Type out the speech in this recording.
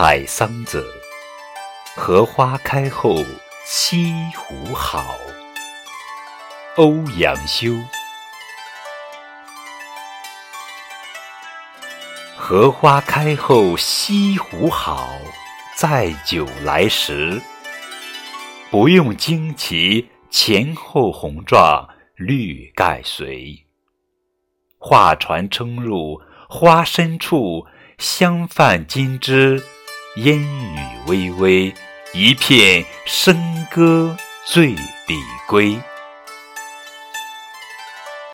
采桑子，荷花开后西湖好。欧阳修。荷花开后西湖好，载酒来时。不用旌旗前后红状绿盖随。画船撑入花深处，香泛金枝，烟雨微微，一片笙歌醉里归。